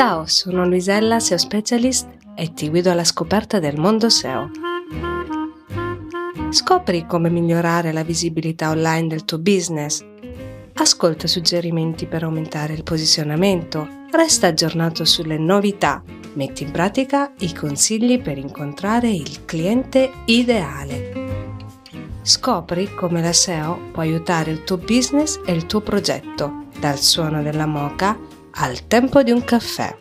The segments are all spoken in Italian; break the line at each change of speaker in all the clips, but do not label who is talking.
Ciao, sono Luisella, SEO Specialist e ti guido alla scoperta del mondo SEO. Scopri come migliorare la visibilità online del tuo business. Ascolta suggerimenti per aumentare il posizionamento. Resta aggiornato sulle novità. Metti in pratica i consigli per incontrare il cliente ideale. Scopri come la SEO può aiutare il tuo business e il tuo progetto, dal suono della moca al tempo di un caffè.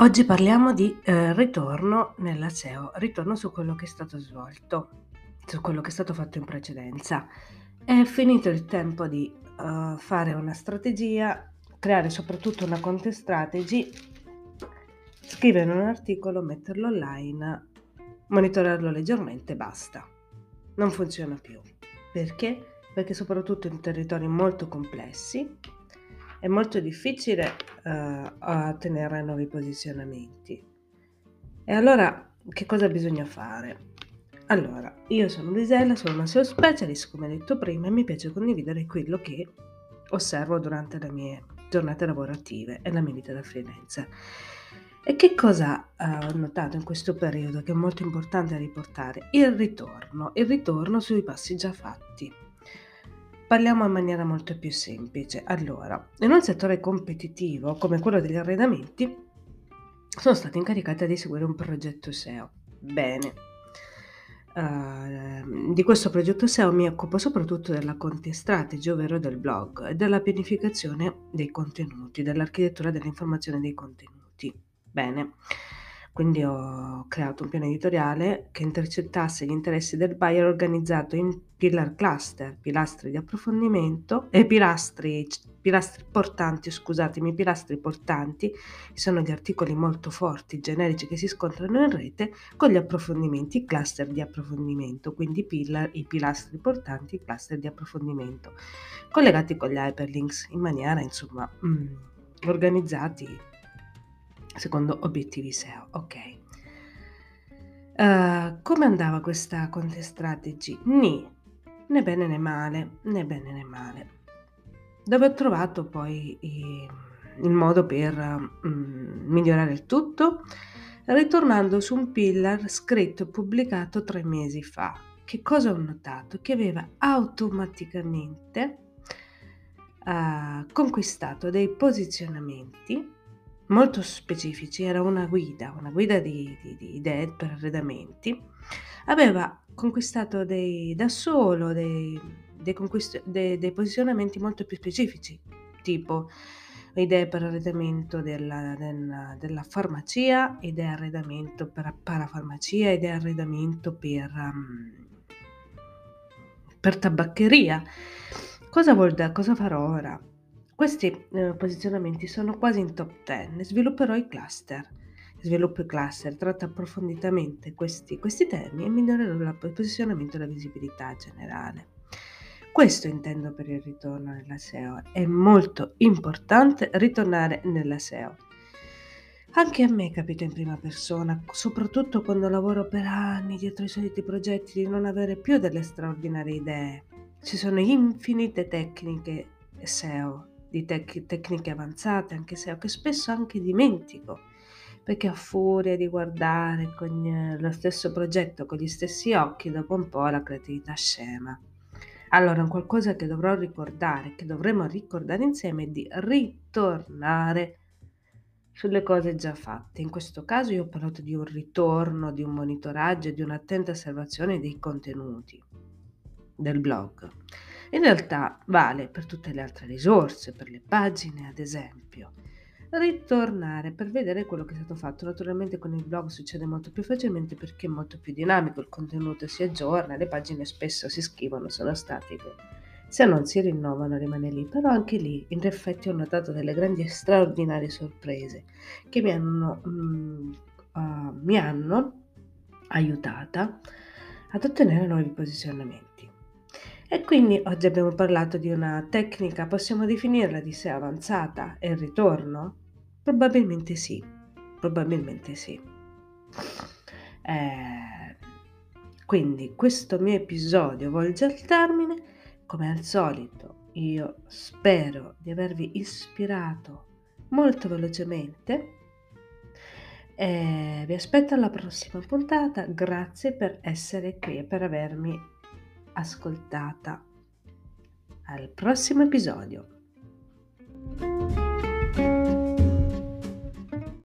Oggi parliamo di eh, ritorno nella SEO, ritorno su quello che è stato svolto, su quello che è stato fatto in precedenza. È finito il tempo di fare una strategia, creare soprattutto una content strategy, scrivere un articolo, metterlo online, monitorarlo leggermente, basta. Non funziona più. Perché? Perché soprattutto in territori molto complessi è molto difficile uh, nuovi posizionamenti. E allora che cosa bisogna fare? Allora, io sono Lisella, sono una SEO specialist, come detto prima, e mi piace condividere quello che osservo durante le mie giornate lavorative e la mia vita da freelance. E che cosa ho notato in questo periodo che è molto importante riportare? Il ritorno, il ritorno sui passi già fatti. Parliamo in maniera molto più semplice. Allora, in un settore competitivo come quello degli arredamenti, sono stata incaricata di seguire un progetto SEO. Bene. Uh, di questo progetto SEO mi occupo soprattutto della content strategy, ovvero del blog, e della pianificazione dei contenuti, dell'architettura dell'informazione dei contenuti. Bene. Quindi ho creato un piano editoriale che intercettasse gli interessi del buyer organizzato in pillar cluster, pilastri di approfondimento e pilastri, pilastri portanti, scusatemi, pilastri portanti, sono gli articoli molto forti, generici che si scontrano in rete con gli approfondimenti, i cluster di approfondimento, quindi pillar, i pilastri portanti, i cluster di approfondimento, collegati con gli hyperlinks in maniera, insomma, mm, organizzati secondo obiettivi SEO. Ok. Uh, come andava questa content strategy? Ni, né bene né male, né bene né male. Dove ho trovato poi i, il modo per um, migliorare il tutto? Ritornando su un pillar scritto e pubblicato tre mesi fa. Che cosa ho notato? Che aveva automaticamente uh, conquistato dei posizionamenti molto specifici, era una guida, una guida di, di, di idee per arredamenti, aveva conquistato dei, da solo dei, dei, conquist- dei, dei posizionamenti molto più specifici, tipo idee per arredamento della, della, della farmacia, idee arredamento per parafarmacia, idee arredamento per, um, per tabaccheria. Cosa vuol? Cosa farò ora? Questi eh, posizionamenti sono quasi in top 10. Svilupperò i cluster. Sviluppo i cluster, tratto approfonditamente questi, questi temi e migliorerò il posizionamento e la visibilità generale. Questo intendo per il ritorno nella SEO. È molto importante ritornare nella SEO. Anche a me capita in prima persona, soprattutto quando lavoro per anni dietro i soliti progetti, di non avere più delle straordinarie idee. Ci sono infinite tecniche SEO di tec- tecniche avanzate, anche se che spesso anche dimentico, perché a furia di guardare con eh, lo stesso progetto con gli stessi occhi, dopo un po' la creatività scema. Allora, qualcosa che dovrò ricordare, che dovremo ricordare insieme, è di ritornare sulle cose già fatte. In questo caso io ho parlato di un ritorno, di un monitoraggio, di un'attenta osservazione dei contenuti del blog. In realtà vale per tutte le altre risorse, per le pagine ad esempio. Ritornare per vedere quello che è stato fatto. Naturalmente con il blog succede molto più facilmente perché è molto più dinamico, il contenuto si aggiorna, le pagine spesso si scrivono, sono statiche. Se non si rinnovano rimane lì, però anche lì in effetti ho notato delle grandi e straordinarie sorprese che mi hanno, mm, uh, mi hanno aiutata ad ottenere nuovi posizionamenti. E quindi oggi abbiamo parlato di una tecnica, possiamo definirla di sé avanzata, e ritorno? Probabilmente sì, probabilmente sì. Eh, quindi questo mio episodio volge al termine, come al solito io spero di avervi ispirato molto velocemente. Eh, vi aspetto alla prossima puntata, grazie per essere qui e per avermi ascoltata. Al prossimo episodio.